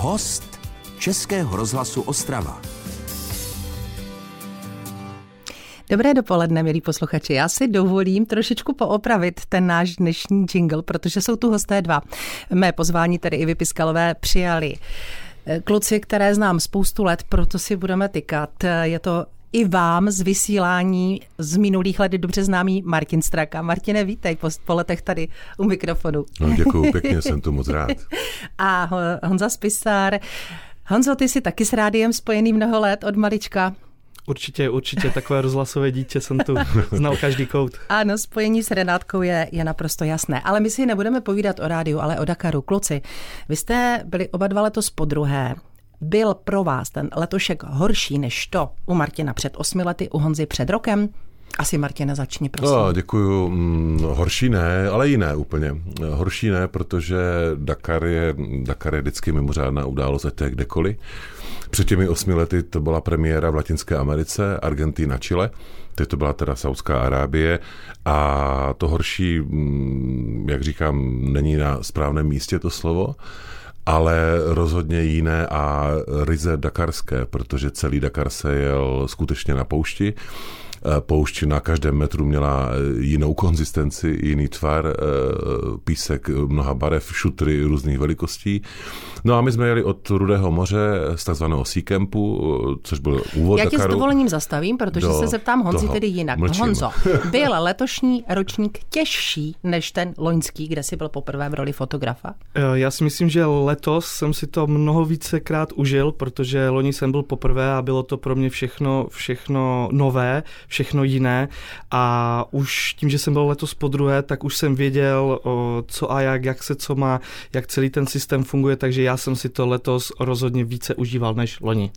Host Českého rozhlasu Ostrava. Dobré dopoledne, milí posluchači. Já si dovolím trošičku poopravit ten náš dnešní jingle, protože jsou tu hosté dva. Mé pozvání tedy i vypiskalové přijali. Kluci, které znám spoustu let, proto si budeme tykat. Je to i vám z vysílání z minulých let dobře známý Martin Straka. Martine, vítej po, po letech tady u mikrofonu. No, děkuji pěkně, jsem tu moc rád. A Honza Spisár. Honzo, ty jsi taky s rádiem spojený mnoho let od malička. Určitě, určitě, takové rozhlasové dítě jsem tu znal každý kout. Ano, spojení s Renátkou je, je naprosto jasné. Ale my si nebudeme povídat o rádiu, ale o Dakaru. Kluci, vy jste byli oba dva letos po druhé. Byl pro vás ten letošek horší než to u Martina před osmi lety, u Honzy před rokem? Asi Martina začni, prosím. No, děkuju. Mm, horší ne, ale jiné úplně. Horší ne, protože Dakar je, Dakar je vždycky mimořádná událost, ať to je kdekoliv. Před těmi osmi lety to byla premiéra v Latinské Americe, Argentina, Chile. Teď to byla teda Saudská Arábie a to horší, mm, jak říkám, není na správném místě to slovo, ale rozhodně jiné a ryze dakarské, protože celý Dakar se jel skutečně na poušti. Eh, poušť na každém metru měla eh, jinou konzistenci, jiný tvar, eh, písek mnoha barev, šutry různých velikostí. No a my jsme jeli od Rudého moře z takzvaného Sea Campu, což byl úvod Já tě s dovolením zastavím, protože do se zeptám Honzi tedy jinak. Mlčím. Honzo, byl letošní ročník těžší než ten loňský, kde jsi byl poprvé v roli fotografa? Já si myslím, že letos jsem si to mnoho vícekrát užil, protože loni jsem byl poprvé a bylo to pro mě všechno, všechno nové, všechno jiné a už tím, že jsem byl letos po druhé, tak už jsem věděl, co a jak, jak se co má, jak celý ten systém funguje, takže já jsem si to letos rozhodně více užíval než loni.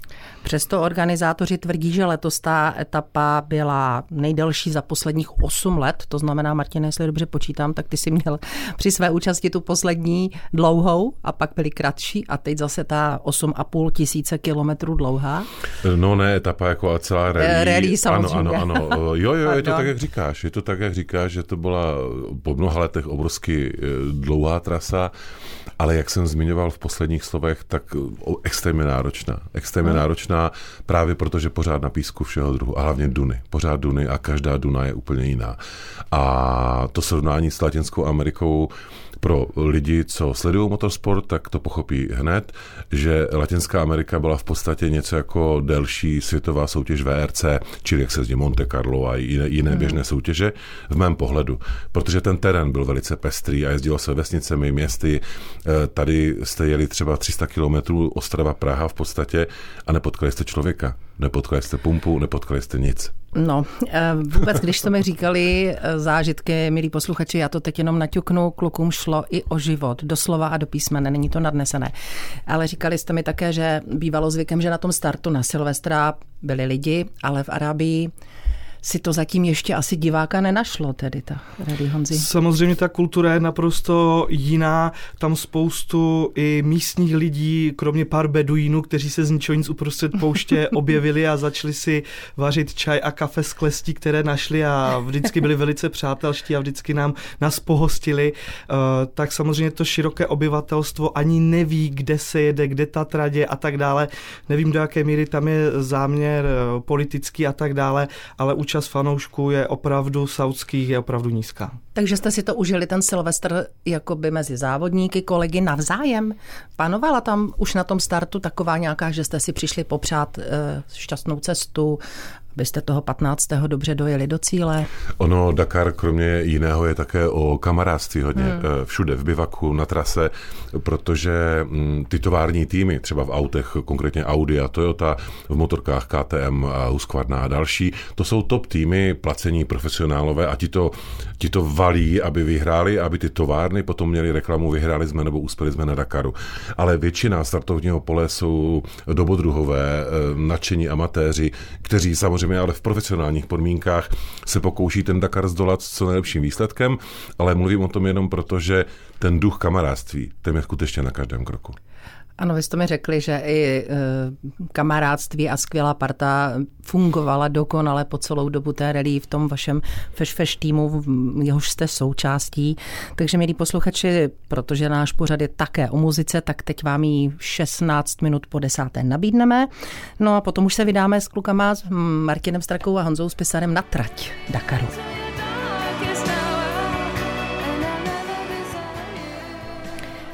Přesto organizátoři tvrdí, že letos ta etapa byla nejdelší za posledních 8 let, to znamená, Martin, jestli dobře počítám, tak ty si měl při své účasti tu poslední dlouhou a pak byly kratší a teď zase ta 8,5 tisíce kilometrů dlouhá. No ne, etapa jako a celá rally. Rally samozřejmě. Ano, ano, ano. Jo, jo, je to tak, jak říkáš. Je to tak, jak říkáš, že to byla po mnoha letech obrovsky eh, dlouhá trasa, ale jak jsem zmiňoval v posledních slovech, tak extrémně náročná. Extrémně no. náročná právě protože pořád na písku všeho druhu, a hlavně duny. Pořád duny a každá duna je úplně jiná. A to srovnání s Latinskou Amerikou pro lidi, co sledují motorsport, tak to pochopí hned, že Latinská Amerika byla v podstatě něco jako delší světová soutěž VRC, čili jak se zdí Monte Carlo a jiné, jiné hmm. běžné soutěže, v mém pohledu. Protože ten terén byl velice pestrý a jezdilo se vesnicemi, městy. Eh, tady jste jeli třeba 300 kilometrů Ostrava Praha v podstatě a nepotkali jste člověka. Nepotkali jste pumpu, nepotkali jste nic. No, eh, vůbec, když jsme říkali eh, zážitky, milí posluchači, já to teď jenom naťuknu, klukům šlo i o život, doslova a do písmene, není to nadnesené. Ale říkali jste mi také, že bývalo zvykem, že na tom startu na Silvestra byli lidi, ale v Arábii si to zatím ještě asi diváka nenašlo, tedy ta Rady Honzi. Samozřejmě ta kultura je naprosto jiná. Tam spoustu i místních lidí, kromě pár beduínů, kteří se z ničeho nic uprostřed pouště objevili a začali si vařit čaj a kafe z klestí, které našli a vždycky byli velice přátelští a vždycky nám nás pohostili. Uh, tak samozřejmě to široké obyvatelstvo ani neví, kde se jede, kde ta tradě a tak dále. Nevím, do jaké míry tam je záměr uh, politický a tak dále, ale účast fanoušků je opravdu saudských, je opravdu nízká. Takže jste si to užili ten Silvestr jakoby mezi závodníky, kolegy navzájem? Panovala tam už na tom startu taková nějaká, že jste si přišli popřát e, šťastnou cestu, byste toho 15. dobře dojeli do cíle? Ono, Dakar kromě jiného je také o kamarádství hodně. Hmm. Eh, všude, v bivaku, na trase, protože mm, ty tovární týmy, třeba v autech, konkrétně Audi a Toyota, v motorkách KTM a Husqvarna a další, to jsou top týmy, placení profesionálové a ti to, ti to valí, aby vyhráli, aby ty továrny potom měli reklamu, vyhráli jsme nebo uspěli jsme na Dakaru. Ale většina startovního pole jsou dobodruhové, eh, nadšení amatéři, kteří samozřejmě samozřejmě ale v profesionálních podmínkách se pokouší ten Dakar zdolat s co nejlepším výsledkem, ale mluvím o tom jenom proto, že ten duch kamarádství, ten je skutečně na každém kroku. Ano, vy jste mi řekli, že i e, kamarádství a skvělá parta fungovala dokonale po celou dobu té rally v tom vašem Feš Feš týmu, jehož jste součástí. Takže, milí posluchači, protože náš pořad je také o muzice, tak teď vám ji 16 minut po desáté nabídneme. No a potom už se vydáme s klukama, s Martinem Strakou a Honzou Spisarem na trať Dakaru.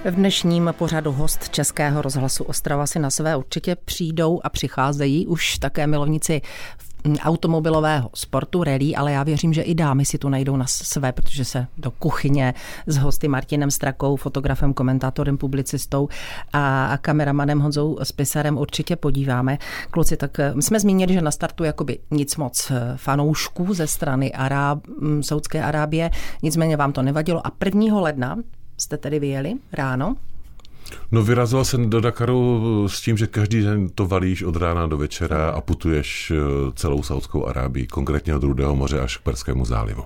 V dnešním pořadu host Českého rozhlasu Ostrava si na své určitě přijdou a přicházejí už také milovníci automobilového sportu, rally, ale já věřím, že i dámy si tu najdou na své, protože se do kuchyně s hosty Martinem Strakou, fotografem, komentátorem, publicistou a kameramanem Honzou Spisarem určitě podíváme. Kluci, tak eh, jsme zmínili, že na startu jakoby nic moc eh, fanoušků ze strany Aráb, Saudské Arábie, nicméně vám to nevadilo a 1. ledna jste tedy vyjeli ráno? No vyrazil jsem do Dakaru s tím, že každý den to valíš od rána do večera a putuješ eh, celou Saudskou Arábii, konkrétně od Rudého moře až k Perskému zálivu.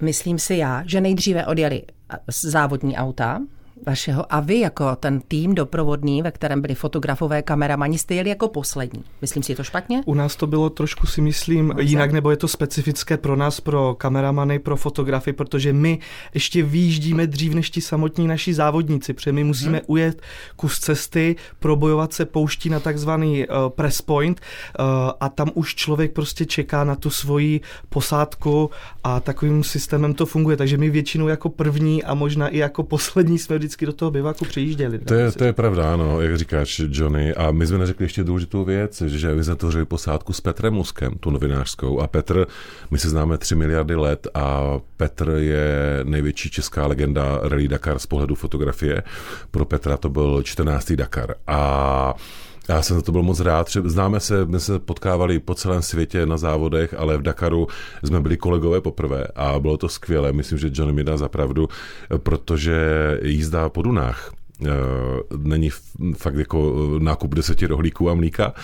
Myslím si já, že nejdříve odjeli závodní auta, vašeho a vy jako ten tým doprovodný, ve kterém byli fotografové, kameramani, jste jeli jako poslední. Myslím si to špatně? U nás to bylo trošku si myslím no, jinak, nebo je to specifické pro nás, pro kameramany, pro fotografy, protože my ještě výjíždíme dřív než ti samotní naši závodníci, protože my musíme hmm. ujet kus cesty, probojovat se pouští na takzvaný uh, press point uh, a tam už člověk prostě čeká na tu svoji posádku a takovým systémem to funguje, takže my většinou jako první a možná i jako poslední jsme vždycky vždycky do toho bivaku přijížděli. To je, to je pravda, ano, jak říkáš, Johnny. A my jsme neřekli ještě důležitou věc, že my jsme tvořili posádku s Petrem Muskem, tu novinářskou. A Petr, my se známe 3 miliardy let a Petr je největší česká legenda Rally Dakar z pohledu fotografie. Pro Petra to byl 14. Dakar. A já jsem za to byl moc rád. Známe se, my se potkávali po celém světě na závodech, ale v Dakaru jsme byli kolegové poprvé a bylo to skvělé. Myslím, že Johnny mi dá za pravdu, protože jízda po Dunách není fakt jako eh, nákup deseti rohlíků a mlíka.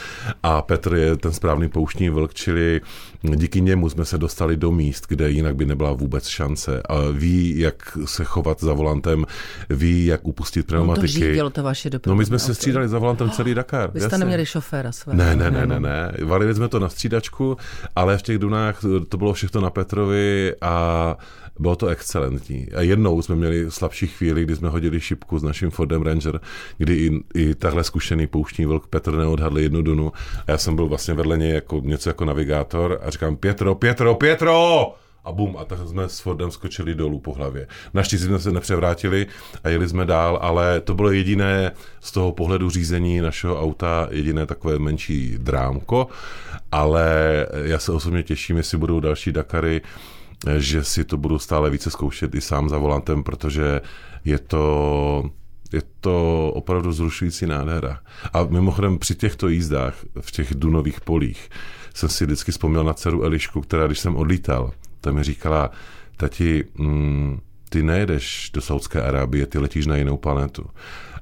A Petr je ten správný pouštní vlk, čili díky němu jsme se dostali do míst, kde jinak by nebyla vůbec šance. A ví, jak se chovat za volantem, ví, jak upustit pneumatiky. No to to vaše No my jsme se střídali za volantem celý Dakar. Vy jste jasně. neměli šoféra své. Ne, ne, ne, ne, ne. Valili jsme to na střídačku, ale v těch dunách to bylo všechno na Petrovi a bylo to excelentní. A jednou jsme měli slabší chvíli, kdy jsme hodili šipku s naším Fordem Ranger, kdy i, i tahle zkušený pouštní vlk Petr neodhadl jednu dunu. A já jsem byl vlastně vedle něj jako, něco jako navigátor a říkám Pietro, Pietro, Pietro! a bum, a tak jsme s Fordem skočili dolů po hlavě. Naštěstí jsme se nepřevrátili a jeli jsme dál, ale to bylo jediné z toho pohledu řízení našeho auta, jediné takové menší drámko, ale já se osobně těším, jestli budou další Dakary, že si to budu stále více zkoušet i sám za volantem, protože je to, je to opravdu zrušující nádhera. A mimochodem při těchto jízdách v těch dunových polích jsem si vždycky vzpomněl na dceru Elišku, která když jsem odlítal, ta mi říkala, tati, mm, ty nejedeš do Saudské Arábie, ty letíš na jinou planetu.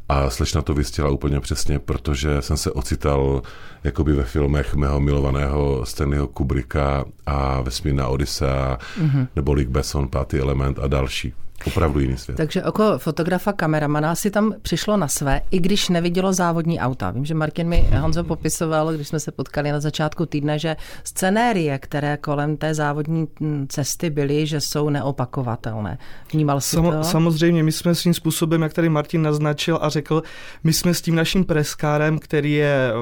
A slečna to vystěla úplně přesně, protože jsem se ocital jakoby ve filmech mého milovaného Stanleyho Kubricka a Vesmírná Odyssea, mm-hmm. nebo Luke Besson, Pátý element a další. Opravdu jiný svět. Takže oko fotografa, kameramana si tam přišlo na své, i když nevidělo závodní auta. Vím, že Martin mi Honzo popisoval, když jsme se potkali na začátku týdne, že scenérie, které kolem té závodní hm, cesty byly, že jsou neopakovatelné. Vnímal jsi Sam, to? Samozřejmě, my jsme svým způsobem, jak tady Martin naznačil a řekl, my jsme s tím naším preskárem, který je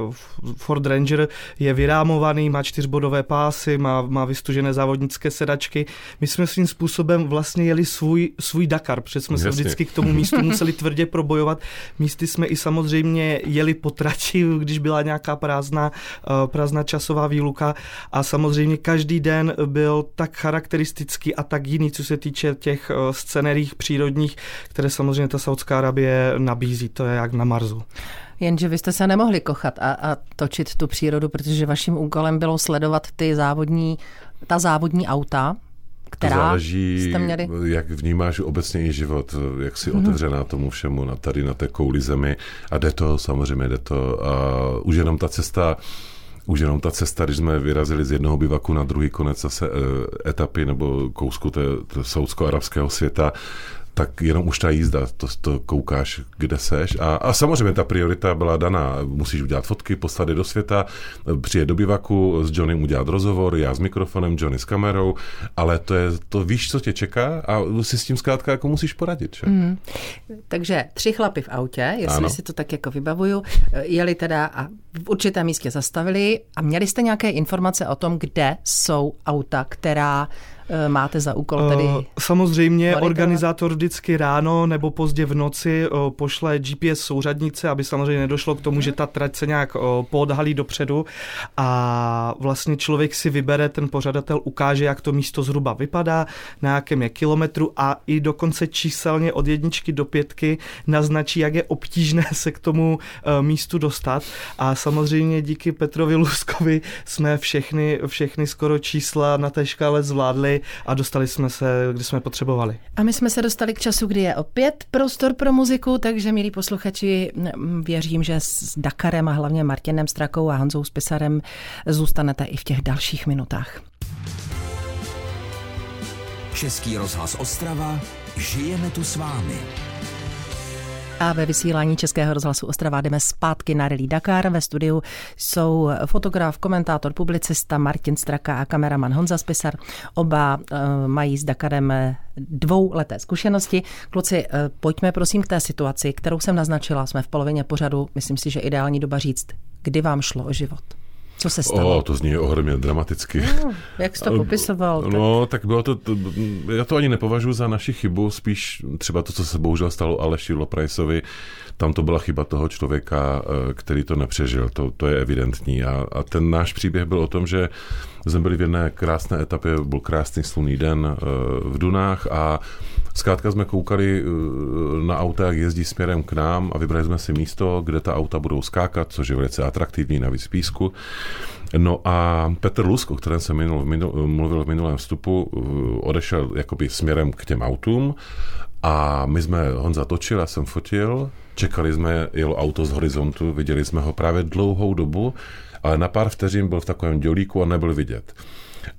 Ford Ranger, je vyrámovaný, má čtyřbodové pásy, má, má vystužené závodnické sedačky. My jsme svým způsobem vlastně jeli svůj svůj Dakar, protože jsme Jasně. se vždycky k tomu místu museli tvrdě probojovat. Místy jsme i samozřejmě jeli po trati, když byla nějaká prázdná, eh, prázdná časová výluka a samozřejmě každý den byl tak charakteristický a tak jiný, co se týče těch eh, scenerích přírodních, které samozřejmě ta Saudská Arabie nabízí. To je jak na Marsu. Jenže vy jste se nemohli kochat a, a točit tu přírodu, protože vaším úkolem bylo sledovat ty závodní, ta závodní auta, která to záleží, jste měli? jak vnímáš obecně i život, jak si hmm. otevřená tomu všemu na, tady na té kouli zemi a jde to, samozřejmě jde to. A už jenom ta cesta už jenom ta cesta, když jsme vyrazili z jednoho bivaku na druhý konec zase etapy nebo kousku té, té saudsko-arabského světa, tak jenom už ta jízda, to, to koukáš, kde seš. A, a samozřejmě ta priorita byla daná. Musíš udělat fotky, poslat je do světa, přijet do bivaku, s Johnnym udělat rozhovor, já s mikrofonem, Johnny s kamerou, ale to je, to víš, co tě čeká a si s tím zkrátka jako musíš poradit. Že? Mm. Takže tři chlapy v autě, jestli ano. si to tak jako vybavuju, jeli teda a v určitém místě zastavili a měli jste nějaké informace o tom, kde jsou auta, která Eh, máte za úkol tedy? Eh, samozřejmě monitorovat? organizátor vždycky ráno nebo pozdě v noci eh, pošle GPS souřadnice, aby samozřejmě nedošlo k tomu, že ta trať se nějak podhalí dopředu a vlastně člověk si vybere, ten pořadatel ukáže, jak to místo zhruba vypadá, na jakém je kilometru a i dokonce číselně od jedničky do pětky naznačí, jak je obtížné se k tomu místu dostat a samozřejmě díky Petrovi Luskovi jsme všechny, všechny skoro čísla na té škále zvládli a dostali jsme se, kdy jsme potřebovali. A my jsme se dostali k času, kdy je opět prostor pro muziku, takže milí posluchači, věřím, že s Dakarem a hlavně Martinem Strakou a Honzou Spisarem zůstanete i v těch dalších minutách. Český rozhlas Ostrava, žijeme tu s vámi. A ve vysílání Českého rozhlasu Ostrava jdeme zpátky na Rally Dakar. Ve studiu jsou fotograf, komentátor, publicista Martin Straka a kameraman Honza Spisar. Oba uh, mají s Dakarem dvouleté zkušenosti. Kluci, uh, pojďme prosím k té situaci, kterou jsem naznačila. Jsme v polovině pořadu. Myslím si, že ideální doba říct, kdy vám šlo o život. Co se stalo? O, to zní ohromně dramaticky. No, jak jsi to popisoval? Tak... No, tak bylo to, to, já to ani nepovažuji za naši chybu, spíš třeba to, co se bohužel stalo Aleši Loprajsovi, tam to byla chyba toho člověka, eh, který to nepřežil, to, to je evidentní. A, a ten náš příběh byl o tom, že jsme byli v jedné krásné etapě, byl krásný slunný den eh, v Dunách a zkrátka jsme koukali eh, na auta, jak jezdí směrem k nám a vybrali jsme si místo, kde ta auta budou skákat, což je velice atraktivní, navíc písku. No a Petr Lusk, o kterém jsem minul, minul, mluvil v minulém vstupu, odešel jakoby směrem k těm autům a my jsme Honza točil, já jsem fotil, čekali jsme, jelo auto z horizontu, viděli jsme ho právě dlouhou dobu, ale na pár vteřin byl v takovém dělíku a nebyl vidět.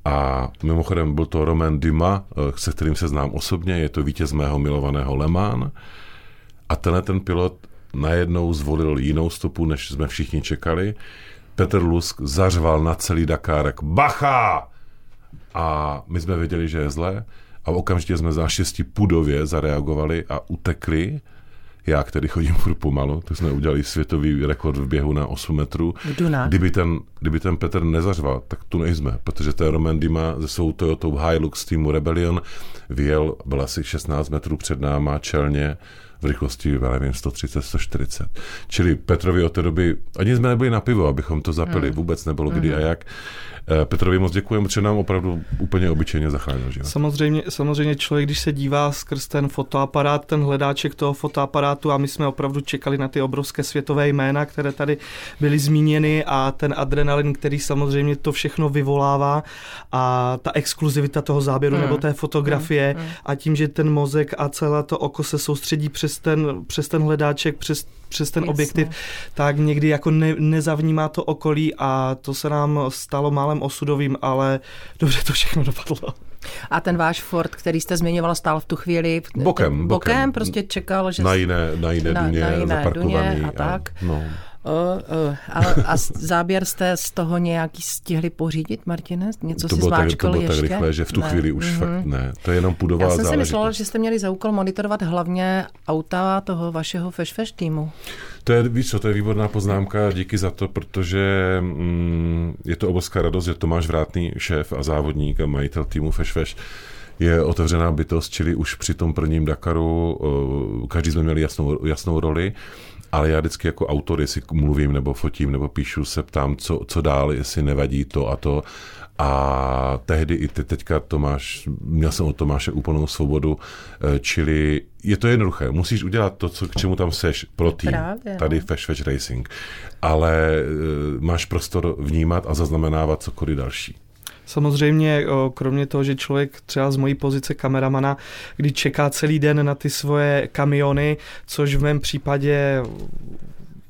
A mimochodem byl to Roman Dima, eh, se kterým se znám osobně, je to vítěz mého milovaného Lemán. A tenhle ten pilot najednou zvolil jinou stopu, než jsme všichni čekali. Petr Lusk zařval na celý Dakárek Bacha! A my jsme věděli, že je zlé a okamžitě jsme za šesti pudově zareagovali a utekli. Já, který chodím furt pomalu, tak jsme udělali světový rekord v běhu na 8 metrů. Kdyby ten, kdyby ten Petr nezařval, tak tu nejsme, protože ten Roman Dima ze svou Toyotou Hilux týmu Rebellion vyjel, byl asi 16 metrů před náma čelně v rychlosti, já nevím, 130, 140. Čili Petrovi od té doby, ani jsme nebyli na pivo, abychom to zapili, hmm. vůbec nebylo kdy hmm. a jak. Eh, Petrovi moc děkujeme, protože nám opravdu úplně obyčejně zachránil život. Samozřejmě, samozřejmě člověk, když se dívá skrz ten fotoaparát, ten hledáček toho fotoaparátu a my jsme opravdu čekali na ty obrovské světové jména, které tady byly zmíněny a ten adrenalin, který samozřejmě to všechno vyvolává a ta exkluzivita toho záběru hmm. nebo té fotografie hmm. a tím, že ten mozek a celé to oko se soustředí přes ten, přes ten hledáček, přes přes ten Jasně. objektiv, tak někdy jako ne, nezavnímá to okolí a to se nám stalo málem osudovým, ale dobře to všechno dopadlo. A ten váš Ford, který jste zmiňoval, stál v tu chvíli bokem, bokem, bokem prostě čekal, že na jiné, na jiné na, duně, na jiné duně a tak. A, no. O, o, ale a záběr jste z toho nějaký stihli pořídit, Martine? Něco to si zmáčkl tak, To bylo ještě? tak rychle, že v tu ne. chvíli už mm-hmm. fakt ne. To je jenom pudová Já jsem si myslela, že jste měli za úkol monitorovat hlavně auta toho vašeho Fesh týmu. To je, víš co, to je výborná poznámka, díky za to, protože mm, je to obrovská radost, že Tomáš Vrátný, šéf a závodník a majitel týmu Fesh, je otevřená bytost, čili už při tom prvním Dakaru každý jsme měli jasnou, jasnou roli ale já vždycky jako autor, jestli mluvím nebo fotím nebo píšu, se ptám, co, co dál, jestli nevadí to a to. A tehdy i ty teďka Tomáš, měl jsem od Tomáše úplnou svobodu, eh, čili je to jednoduché. Musíš udělat to, co, k čemu tam seš pro tým. Právě, no. Tady Flash Fetch Racing. Ale eh, máš prostor vnímat a zaznamenávat cokoliv další. Samozřejmě, kromě toho, že člověk třeba z mojí pozice kameramana, kdy čeká celý den na ty svoje kamiony, což v mém případě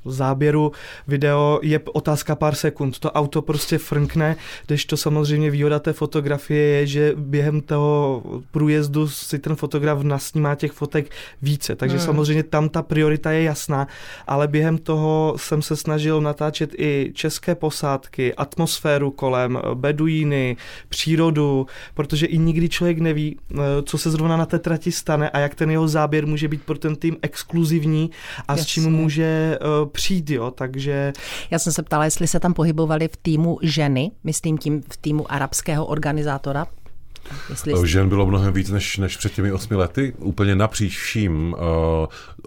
záběru video je otázka pár sekund. To auto prostě frnkne, když to samozřejmě výhoda té fotografie je, že během toho průjezdu si ten fotograf nasnímá těch fotek více. Takže hmm. samozřejmě tam ta priorita je jasná, ale během toho jsem se snažil natáčet i české posádky, atmosféru kolem, beduíny, přírodu, protože i nikdy člověk neví, eh, co se zrovna na té trati stane a jak ten jeho záběr může být pro ten tým exkluzivní a Jasně. s čím může uh, přijít, jo, takže... Já jsem se ptala, jestli se tam pohybovali v týmu ženy, myslím tím v týmu arabského organizátora, Jestli jste... Žen bylo mnohem víc než, než před těmi osmi lety, úplně napříč vším.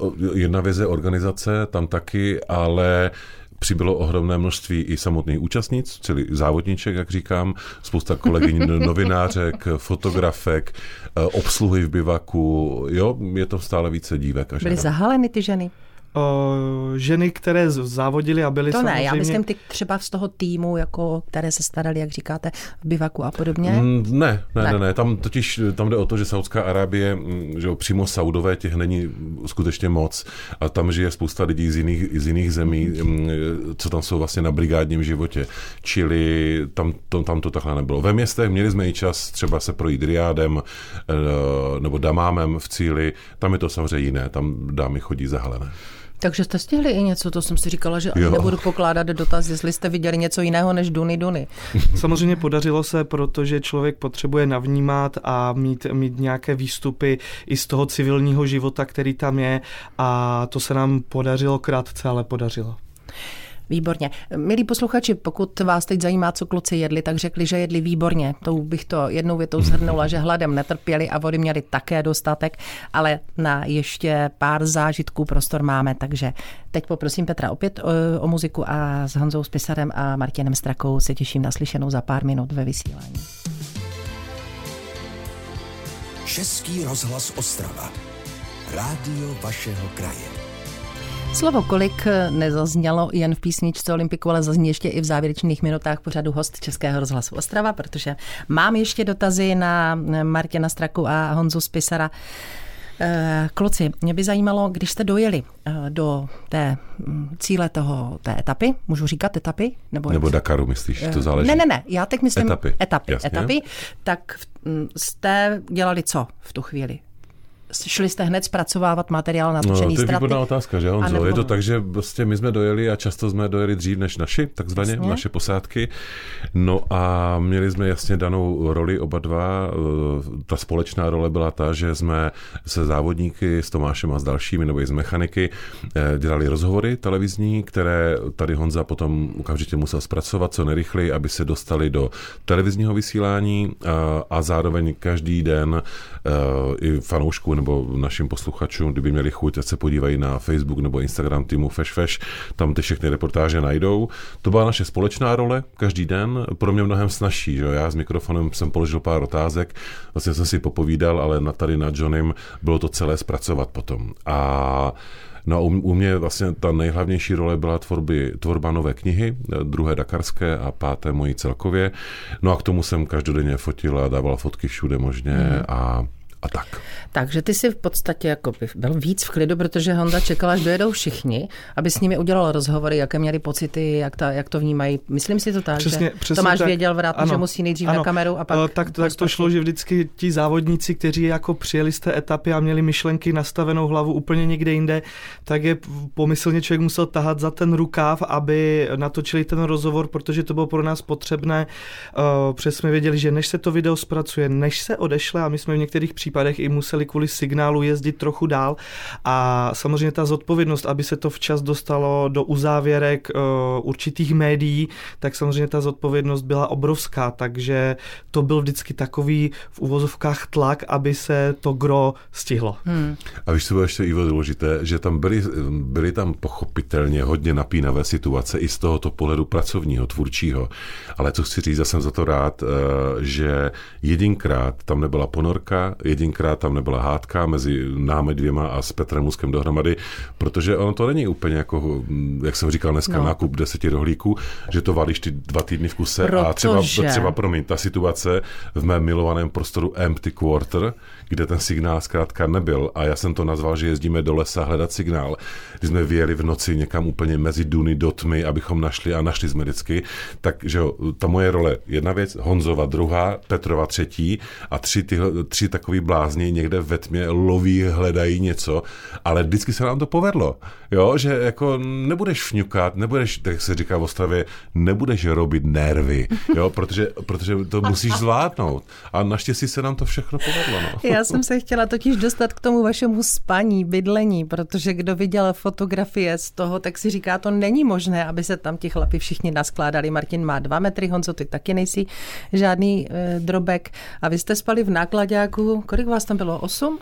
Uh, jedna věc je organizace, tam taky, ale přibylo ohromné množství i samotných účastnic, celý závodníček, jak říkám, spousta kolegyň novinářek, fotografek, uh, obsluhy v bivaku, jo, je to stále více dívek. Byly zahaleny ty ženy? Ženy, které závodily a byly To samozřejmě... ne, já myslím ty třeba z toho týmu, jako, které se starali, jak říkáte, v bivaku a podobně. Mm, ne, ne, ne, ne, ne, tam totiž tam jde o to, že Saudská Arábie, mm, že přímo Saudové těch není skutečně moc a tam žije spousta lidí z jiných, z jiných zemí, mm, co tam jsou vlastně na brigádním životě. Čili tam to, tam to takhle nebylo. Ve městech měli jsme i čas třeba se projít Riádem eh, nebo Damámem v cíli, tam je to samozřejmě jiné, tam dámy chodí zahalené. Takže jste stihli i něco, to jsem si říkala, že jo. nebudu pokládat dotaz, jestli jste viděli něco jiného než Duny Duny. Samozřejmě podařilo se, protože člověk potřebuje navnímat a mít, mít nějaké výstupy i z toho civilního života, který tam je a to se nám podařilo krátce, ale podařilo. Výborně. Milí posluchači, pokud vás teď zajímá, co kluci jedli, tak řekli, že jedli výborně. To bych to jednou větou zhrnula, že hladem netrpěli a vody měli také dostatek, ale na ještě pár zážitků prostor máme, takže teď poprosím Petra opět o, o muziku a s Honzou Spisarem a Martinem Strakou se těším na slyšenou za pár minut ve vysílání. Český rozhlas Ostrava. Rádio vašeho kraje. Slovo kolik nezaznělo jen v písničce Olympiku, ale zazní ještě i v závěrečných minutách pořadu host Českého rozhlasu Ostrava, protože mám ještě dotazy na Martina Straku a Honzu Spisara. Eh, kluci, mě by zajímalo, když jste dojeli eh, do té mm, cíle toho, té etapy, můžu říkat etapy? Nebo, nebo Dakaru, myslíš, to eh, záleží? Ne, ne, ne, já teď myslím etapy, etapy, etapy tak mm, jste dělali co v tu chvíli? Šli jste hned zpracovávat materiál na no, to je výborná otázka, že Honzo? Je to tak, že vlastně my jsme dojeli a často jsme dojeli dřív než naši, takzvaně, jasně. naše posádky. No a měli jsme jasně danou roli oba dva. Eh, ta společná role byla ta, že jsme se závodníky, s Tomášem a s dalšími, nebo i z mechaniky, eh, dělali rozhovory televizní, které tady Honza potom okamžitě musel zpracovat co nejrychleji, aby se dostali do televizního vysílání a, zároveň každý den eh, i fanoušků nebo našim posluchačům, kdyby měli chuť, ať se podívají na Facebook nebo Instagram týmu Fesh Fesh, tam ty všechny reportáže najdou. To byla naše společná role každý den, pro mě mnohem snažší. Že? Já s mikrofonem jsem položil pár otázek, vlastně jsem si popovídal, ale na tady na Johnem bylo to celé zpracovat potom. A No a u, u mě vlastně ta nejhlavnější role byla tvorby, tvorba nové knihy, druhé dakarské a páté mojí celkově. No a k tomu jsem každodenně fotil a dával fotky všude možně mm. a a tak. Takže ty si v podstatě jako by byl víc v klidu, protože Honda čekala, až dojedou všichni, aby s nimi udělal rozhovory, jaké měli pocity, jak, ta, jak to vnímají. Myslím si to tak, přesně, že přesně Tomáš tak, věděl vrát, že musí nejdřív ano, na kameru a pak... Eh, tak, tak to šlo, že vždycky ti závodníci, kteří jako přijeli z té etapy a měli myšlenky nastavenou hlavu úplně někde jinde, tak je pomyslně člověk musel tahat za ten rukáv, aby natočili ten rozhovor, protože to bylo pro nás potřebné. Uh, přesně jsme věděli, že než se to video zpracuje, než se odešle, a my jsme v některých případech i museli kvůli signálu jezdit trochu dál. A samozřejmě ta zodpovědnost, aby se to včas dostalo do uzávěrek uh, určitých médií, tak samozřejmě ta zodpovědnost byla obrovská, takže to byl vždycky takový v uvozovkách tlak, aby se to gro stihlo. Hmm. A víš, co bylo ještě Ivo důležité, že tam byly, byly tam pochopitelně hodně napínavé situace i z tohoto pohledu pracovního, tvůrčího. Ale co chci říct, já jsem za to rád, eh, že jedinkrát tam nebyla ponorka, jedinkrát tam nebyla hádka mezi námi dvěma a s Petrem Muskem dohromady, protože ono to není úplně jako, jak jsem říkal dneska, no. nákup deseti rohlíků, že to valíš ty dva týdny v kuse protože... a třeba, třeba, promiň, ta situace v mém milovaném prostoru Empty Quarter, kde ten signál zkrátka nebyl a já jsem to nazval, že jezdíme do lesa hledat signál, když jsme vyjeli v noci někam úplně mezi duny do tmy, abychom našli a našli jsme vždycky, takže ta moje role, jedna věc, Honzova druhá, Petrova třetí a tři, tyhle, tři takový blázni někde ve tmě loví, hledají něco, ale vždycky se nám to povedlo, jo, že jako nebudeš fňukat, nebudeš, tak se říká v Ostravě, nebudeš robit nervy, jo, protože, protože to musíš zvládnout a naštěstí se nám to všechno povedlo, no. Já jsem se chtěla totiž dostat k tomu vašemu spaní, bydlení, protože kdo viděl fotografie z toho, tak si říká, to není možné, aby se tam ti chlapi všichni naskládali. Martin má dva metry, Honzo, ty taky nejsi žádný e, drobek. A vy jste spali v nákladáku, kolik vás tam bylo? Osm?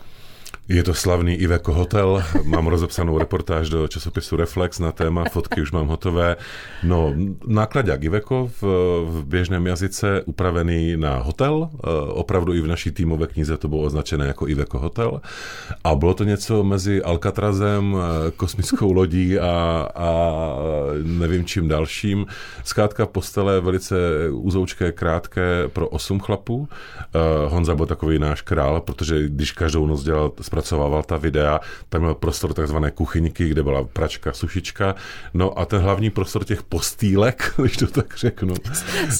Je to slavný Iveco Hotel, mám rozepsanou reportáž do časopisu Reflex na téma, fotky už mám hotové. No, nákladák Iveco v, v běžném jazyce upravený na hotel, eh, opravdu i v naší týmové knize to bylo označené jako Iveco Hotel. A bylo to něco mezi Alcatrazem, eh, kosmickou lodí a, a nevím čím dalším. Zkrátka postele velice úzoučké, krátké pro osm chlapů. Eh, Honza byl takový náš král, protože když každou noc dělal zpracovával ta videa, tam měl prostor takzvané kuchyňky, kde byla pračka, sušička, no a ten hlavní prostor těch postýlek, když to tak řeknu,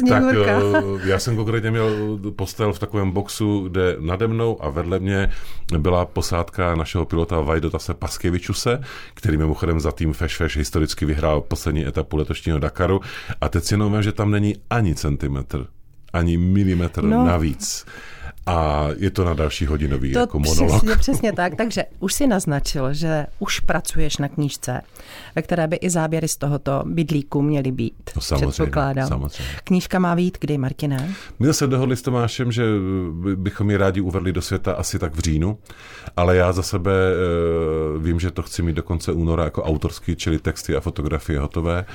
tak eh, já jsem konkrétně měl postel v takovém boxu, kde nade mnou a vedle mě byla posádka našeho pilota Vajdotase Paskevičuse, který mimochodem za tým Feš Feš historicky vyhrál poslední etapu letošního Dakaru a teď si jenom že tam není ani centimetr ani milimetr no. navíc. A je to na další hodinový to jako monolog. Přesně, přesně tak. Takže už si naznačil, že už pracuješ na knížce, ve které by i záběry z tohoto bydlíku měly být. No samozřejmě, samozřejmě. Knížka má být kdy, Martine? My se dohodli s Tomášem, že bychom ji rádi uvedli do světa asi tak v říjnu, ale já za sebe uh, vím, že to chci mít do konce února jako autorský, čili texty a fotografie hotové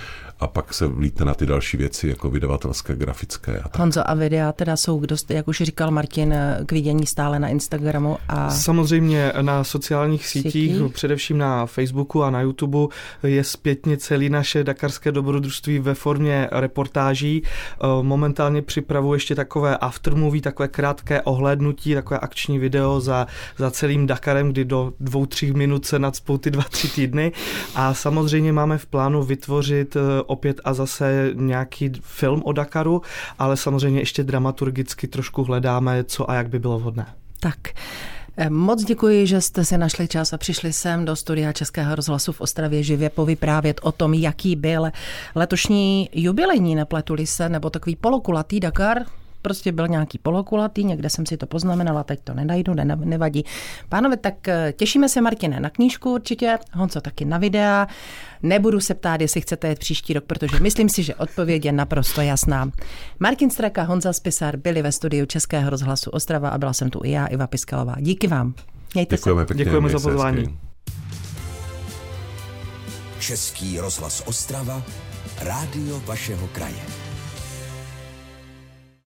a pak se vlítne na ty další věci, jako vydavatelské, grafické. A tak. Honzo, a videa teda jsou, kdo, jak už říkal Martin, k vidění stále na Instagramu a... Samozřejmě na sociálních sítích, sítích, především na Facebooku a na YouTube je zpětně celý naše dakarské dobrodružství ve formě reportáží. Eh, momentálně připravu ještě takové aftermovie, takové krátké ohlédnutí, takové akční video za, za celým Dakarem, kdy do dvou, tří minut se nadspou ty dva, tři týdny. A samozřejmě máme v plánu vytvořit eh, opět a zase nějaký film o Dakaru, ale samozřejmě ještě dramaturgicky trošku hledáme, co a jak by bylo vhodné. Tak. Eh, moc děkuji, že jste si našli čas a přišli sem do studia Českého rozhlasu v Ostravě živě povyprávět o tom, jaký byl letošní jubilejní, nepletuli se, nebo takový polokulatý Dakar, prostě byl nějaký polokulatý, někde jsem si to poznamenala, teď to nenajdu, ne, nevadí. Pánové, tak eh, těšíme se, Martine, na knížku určitě, Honco taky na videa. Nebudu se ptát, jestli chcete jet příští rok, protože myslím si, že odpověď je naprosto jasná. Martin Straka, Honza Spisar byli ve studiu Českého rozhlasu Ostrava a byla jsem tu i já, Iva Piskalová. Díky vám. Mějte Děkujeme se. Pěkně, Děkujeme za pozvání. Český rozhlas Ostrava, rádio vašeho kraje.